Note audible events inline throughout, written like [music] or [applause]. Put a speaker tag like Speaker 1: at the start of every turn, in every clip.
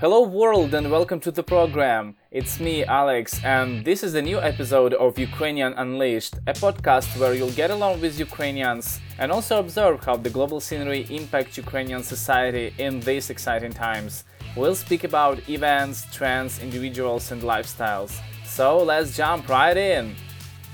Speaker 1: Hello, world, and welcome to the program. It's me, Alex, and this is a new episode of Ukrainian Unleashed, a podcast where you'll get along with Ukrainians and also observe how the global scenery impacts Ukrainian society in these exciting times. We'll speak about events, trends, individuals, and lifestyles. So let's jump right in.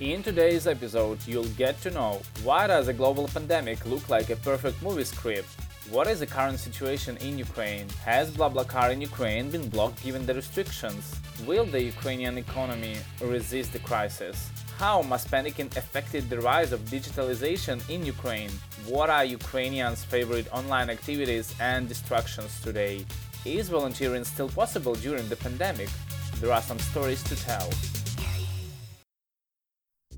Speaker 1: In today's episode, you'll get to know why does a global pandemic look like a perfect movie script? What is the current situation in Ukraine? Has BlaBlaCar in Ukraine been blocked given the restrictions? Will the Ukrainian economy resist the crisis? How mass panicking affected the rise of digitalization in Ukraine? What are Ukrainians' favorite online activities and distractions today? Is volunteering still possible during the pandemic? There are some stories to tell.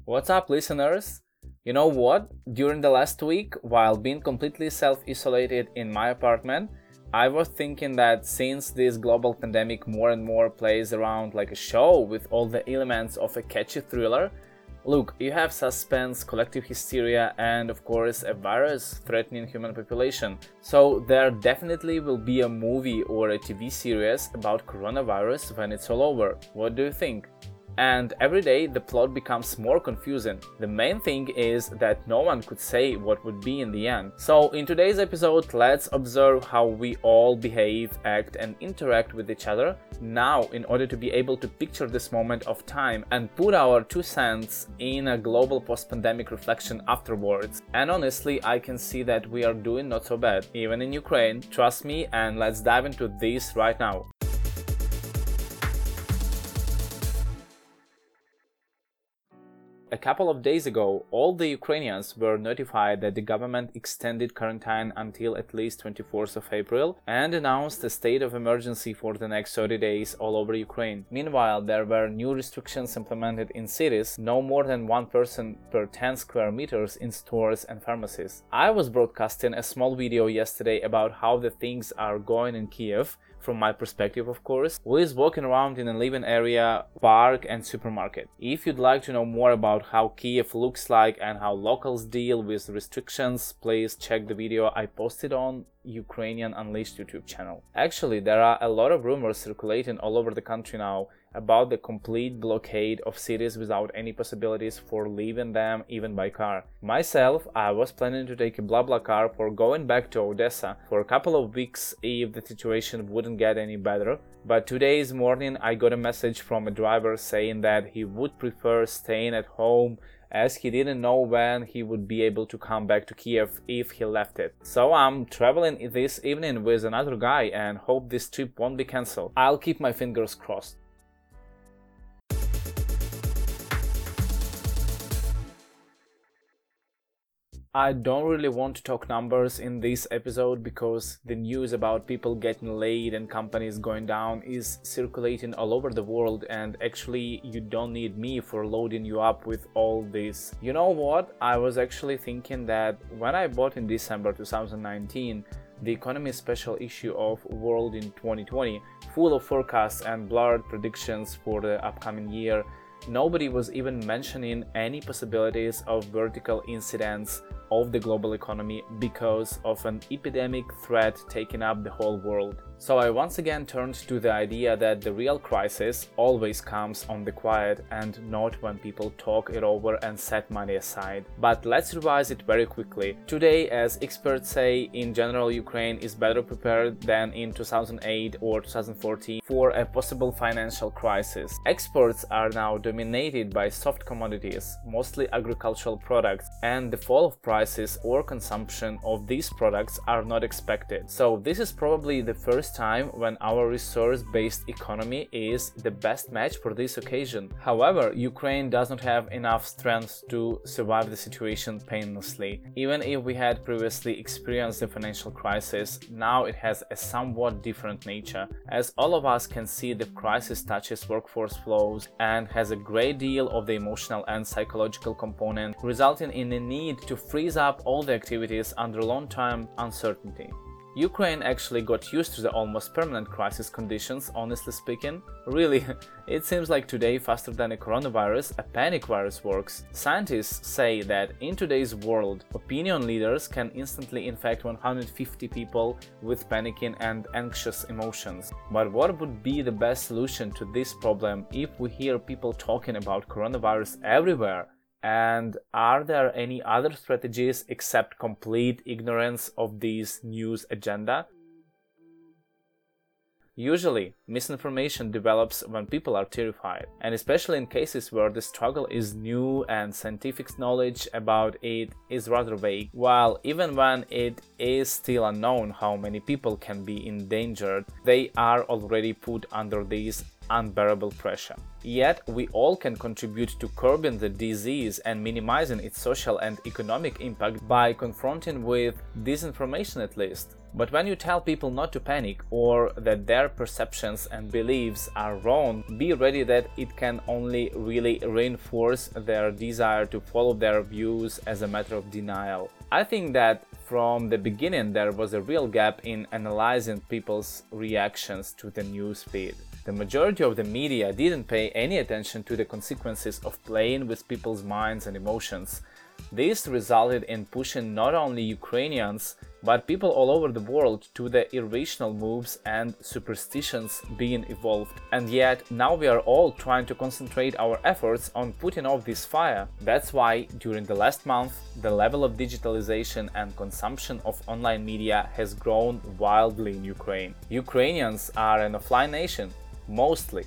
Speaker 1: What's up, listeners? You know what? During the last week, while being completely self isolated in my apartment, I was thinking that since this global pandemic more and more plays around like a show with all the elements of a catchy thriller, look, you have suspense, collective hysteria, and of course a virus threatening human population. So there definitely will be a movie or a TV series about coronavirus when it's all over. What do you think? And every day the plot becomes more confusing. The main thing is that no one could say what would be in the end. So, in today's episode, let's observe how we all behave, act, and interact with each other now in order to be able to picture this moment of time and put our two cents in a global post pandemic reflection afterwards. And honestly, I can see that we are doing not so bad, even in Ukraine. Trust me, and let's dive into this right now. A couple of days ago, all the Ukrainians were notified that the government extended quarantine until at least 24th of April and announced a state of emergency for the next 30 days all over Ukraine. Meanwhile, there were new restrictions implemented in cities, no more than one person per 10 square meters in stores and pharmacies. I was broadcasting a small video yesterday about how the things are going in Kiev from my perspective, of course, is walking around in a living area, park, and supermarket. If you'd like to know more about how Kiev looks like and how locals deal with restrictions, please check the video I posted on Ukrainian Unleashed YouTube channel. Actually, there are a lot of rumors circulating all over the country now about the complete blockade of cities without any possibilities for leaving them even by car. Myself, I was planning to take a BlaBlaCar for going back to Odessa for a couple of weeks if the situation wouldn't get any better. But today's morning I got a message from a driver saying that he would prefer staying at home as he didn't know when he would be able to come back to Kiev if he left it. So I'm traveling this evening with another guy and hope this trip won't be cancelled. I'll keep my fingers crossed. I don't really want to talk numbers in this episode because the news about people getting laid and companies going down is circulating all over the world and actually you don't need me for loading you up with all this. You know what? I was actually thinking that when I bought in December 2019 the economy special issue of World in 2020, full of forecasts and blurred predictions for the upcoming year, nobody was even mentioning any possibilities of vertical incidents of the global economy because of an epidemic threat taking up the whole world. So I once again turned to the idea that the real crisis always comes on the quiet and not when people talk it over and set money aside. But let's revise it very quickly. Today, as experts say, in general, Ukraine is better prepared than in 2008 or 2014 for a possible financial crisis. Exports are now dominated by soft commodities, mostly agricultural products, and the fall of prices or consumption of these products are not expected. So, this is probably the first time when our resource-based economy is the best match for this occasion. However, Ukraine does not have enough strength to survive the situation painlessly. Even if we had previously experienced the financial crisis, now it has a somewhat different nature. As all of us can see, the crisis touches workforce flows and has a great deal of the emotional and psychological component, resulting in a need to freeze up all the activities under long-term uncertainty. Ukraine actually got used to the almost permanent crisis conditions, honestly speaking. Really, [laughs] it seems like today, faster than a coronavirus, a panic virus works. Scientists say that in today's world, opinion leaders can instantly infect 150 people with panicking and anxious emotions. But what would be the best solution to this problem if we hear people talking about coronavirus everywhere? And are there any other strategies except complete ignorance of this news agenda? Usually, misinformation develops when people are terrified, and especially in cases where the struggle is new and scientific knowledge about it is rather vague, while even when it is still unknown how many people can be endangered, they are already put under this unbearable pressure. Yet, we all can contribute to curbing the disease and minimizing its social and economic impact by confronting with disinformation at least. But when you tell people not to panic or that their perceptions and beliefs are wrong, be ready that it can only really reinforce their desire to follow their views as a matter of denial. I think that from the beginning there was a real gap in analyzing people's reactions to the news feed. The majority of the media didn't pay any attention to the consequences of playing with people's minds and emotions. This resulted in pushing not only Ukrainians but people all over the world to the irrational moves and superstitions being evolved. And yet, now we are all trying to concentrate our efforts on putting off this fire. That's why, during the last month, the level of digitalization and consumption of online media has grown wildly in Ukraine. Ukrainians are an offline nation, mostly.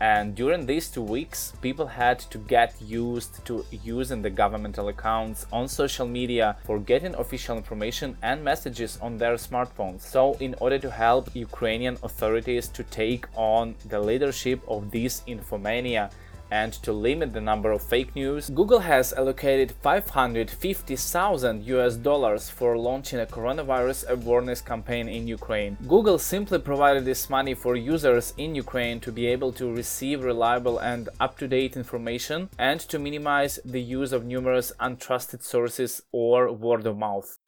Speaker 1: And during these two weeks, people had to get used to using the governmental accounts on social media for getting official information and messages on their smartphones. So, in order to help Ukrainian authorities to take on the leadership of this infomania, and to limit the number of fake news, Google has allocated 550,000 US dollars for launching a coronavirus awareness campaign in Ukraine. Google simply provided this money for users in Ukraine to be able to receive reliable and up-to-date information and to minimize the use of numerous untrusted sources or word of mouth.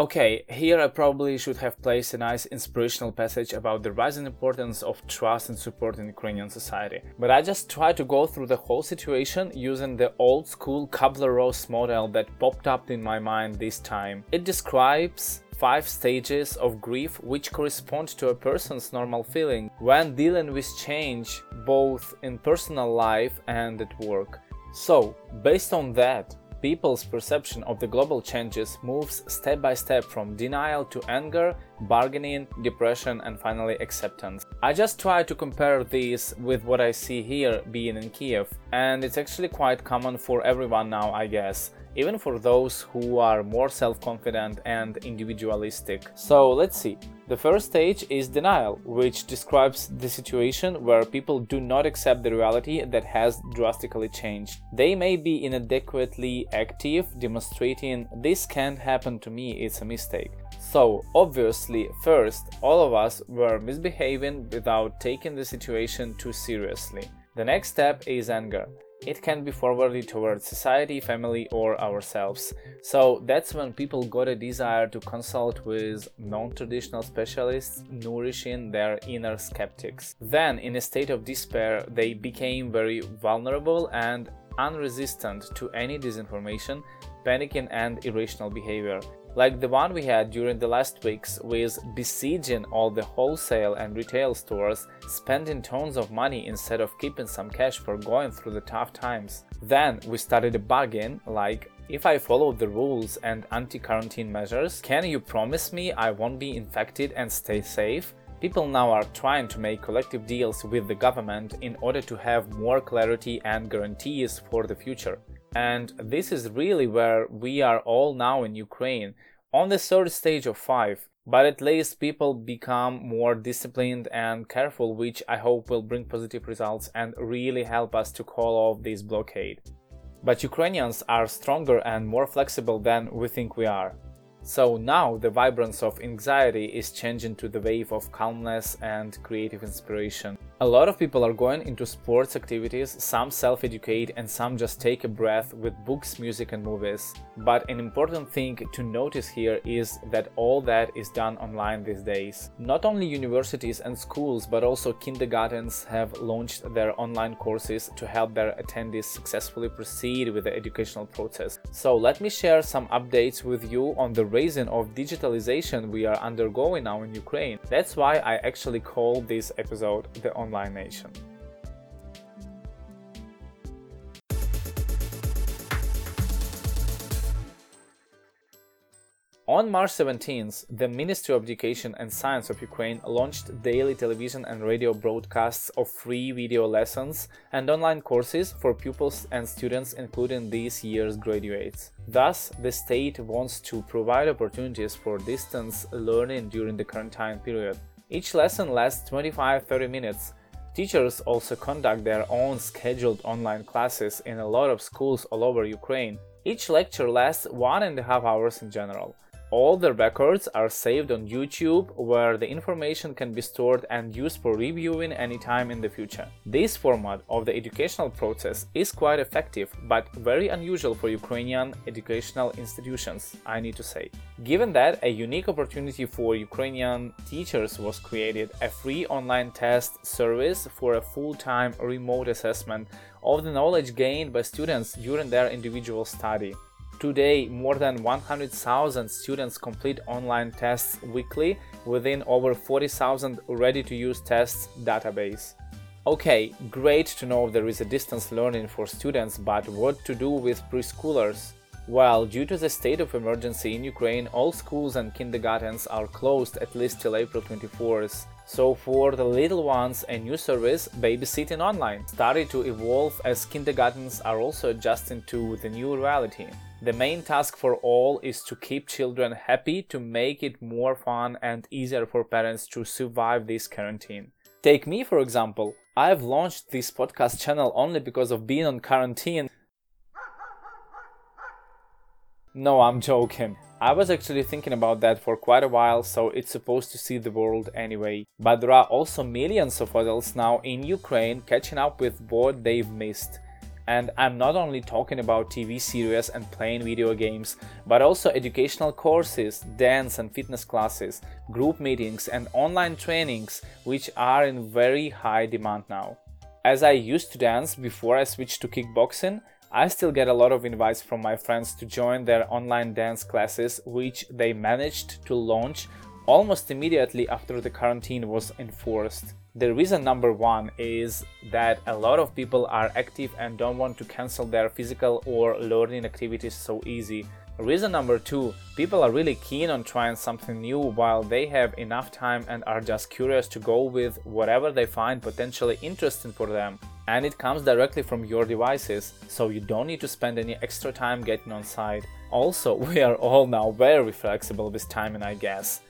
Speaker 1: Okay, here I probably should have placed a nice inspirational passage about the rising importance of trust and support in Ukrainian society. But I just tried to go through the whole situation using the old school Kubler-Ross model that popped up in my mind this time. It describes five stages of grief which correspond to a person's normal feeling when dealing with change both in personal life and at work. So, based on that, people's perception of the global changes moves step by step from denial to anger, bargaining, depression, and finally acceptance. I just try to compare these with what I see here being in Kiev, and it's actually quite common for everyone now, I guess even for those who are more self-confident and individualistic. So let's see. The first stage is denial, which describes the situation where people do not accept the reality that has drastically changed. They may be inadequately active, demonstrating this can't happen to me, it's a mistake. So, obviously, first, all of us were misbehaving without taking the situation too seriously. The next step is anger it can be forwarded towards society, family, or ourselves. So that's when people got a desire to consult with non traditional specialists, nourishing their inner skeptics. Then, in a state of despair, they became very vulnerable and unresistant to any disinformation, panicking, and irrational behavior like the one we had during the last weeks with besieging all the wholesale and retail stores, spending tons of money instead of keeping some cash for going through the tough times. Then we started a bugging like if I follow the rules and anti-quarantine measures, can you promise me I won't be infected and stay safe? People now are trying to make collective deals with the government in order to have more clarity and guarantees for the future. And this is really where we are all now in Ukraine, on the third stage of five. But at least people become more disciplined and careful, which I hope will bring positive results and really help us to call off this blockade. But Ukrainians are stronger and more flexible than we think we are. So now the vibrance of anxiety is changing to the wave of calmness and creative inspiration. A lot of people are going into sports activities, some self educate, and some just take a breath with books, music, and movies. But an important thing to notice here is that all that is done online these days. Not only universities and schools, but also kindergartens have launched their online courses to help their attendees successfully proceed with the educational process. So, let me share some updates with you on the reason of digitalization we are undergoing now in Ukraine. That's why I actually call this episode the Online Nation. On March 17th, the Ministry of Education and Science of Ukraine launched daily television and radio broadcasts of free video lessons and online courses for pupils and students, including this year's graduates. Thus, the state wants to provide opportunities for distance learning during the quarantine period. Each lesson lasts 25 30 minutes. Teachers also conduct their own scheduled online classes in a lot of schools all over Ukraine. Each lecture lasts one and a half hours in general. All the records are saved on YouTube, where the information can be stored and used for reviewing anytime in the future. This format of the educational process is quite effective, but very unusual for Ukrainian educational institutions, I need to say. Given that a unique opportunity for Ukrainian teachers was created, a free online test service for a full time remote assessment of the knowledge gained by students during their individual study. Today, more than 100,000 students complete online tests weekly within over 40,000 ready to use tests database. Okay, great to know there is a distance learning for students, but what to do with preschoolers? Well, due to the state of emergency in Ukraine, all schools and kindergartens are closed at least till April 24th. So for the little ones, a new service, Babysitting Online, started to evolve as kindergartens are also adjusting to the new reality. The main task for all is to keep children happy to make it more fun and easier for parents to survive this quarantine. Take me, for example. I've launched this podcast channel only because of being on quarantine. No, I'm joking. I was actually thinking about that for quite a while, so it's supposed to see the world anyway. But there are also millions of adults now in Ukraine catching up with what they've missed. And I'm not only talking about TV series and playing video games, but also educational courses, dance and fitness classes, group meetings, and online trainings, which are in very high demand now. As I used to dance before I switched to kickboxing, I still get a lot of invites from my friends to join their online dance classes, which they managed to launch almost immediately after the quarantine was enforced. The reason number one is that a lot of people are active and don't want to cancel their physical or learning activities so easy. Reason number two people are really keen on trying something new while they have enough time and are just curious to go with whatever they find potentially interesting for them. And it comes directly from your devices, so you don't need to spend any extra time getting on site. Also, [laughs] we are all now very flexible with timing, I guess.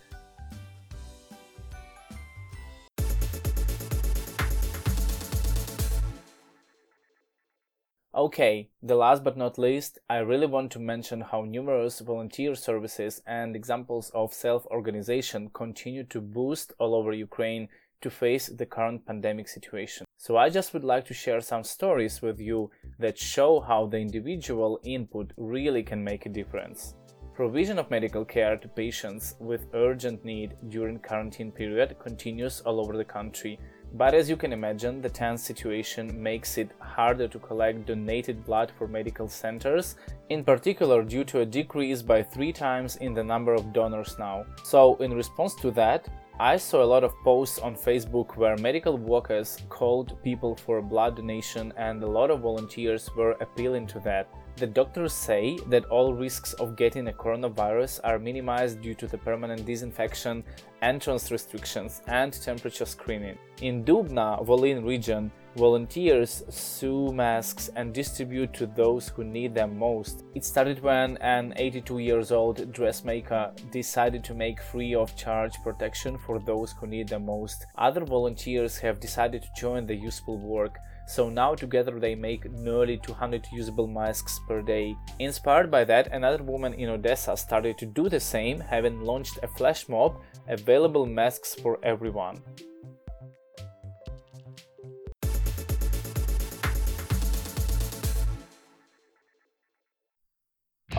Speaker 1: Okay, the last but not least, I really want to mention how numerous volunteer services and examples of self organization continue to boost all over Ukraine to face the current pandemic situation. So, I just would like to share some stories with you that show how the individual input really can make a difference. Provision of medical care to patients with urgent need during quarantine period continues all over the country but as you can imagine, the tense situation makes it harder to collect donated blood for medical centers, in particular due to a decrease by three times in the number of donors now. So, in response to that, I saw a lot of posts on Facebook where medical workers called people for blood donation, and a lot of volunteers were appealing to that. The doctors say that all risks of getting a coronavirus are minimized due to the permanent disinfection, entrance restrictions, and temperature screening. In Dubna, Volyn region, volunteers sew masks and distribute to those who need them most. It started when an 82 years old dressmaker decided to make free of charge protection for those who need them most. Other volunteers have decided to join the useful work so now together they make nearly 200 usable masks per day. Inspired by that, another woman in Odessa started to do the same, having launched a flash mob available masks for everyone.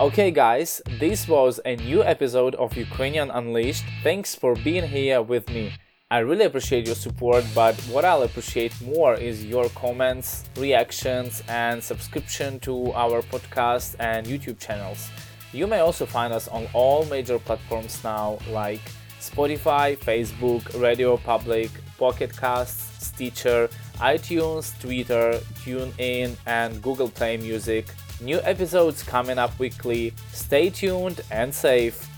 Speaker 1: Okay, guys, this was a new episode of Ukrainian Unleashed. Thanks for being here with me. I really appreciate your support, but what I'll appreciate more is your comments, reactions, and subscription to our podcast and YouTube channels. You may also find us on all major platforms now, like Spotify, Facebook, Radio Public, Pocket Casts, Stitcher, iTunes, Twitter, TuneIn, and Google Play Music. New episodes coming up weekly. Stay tuned and safe.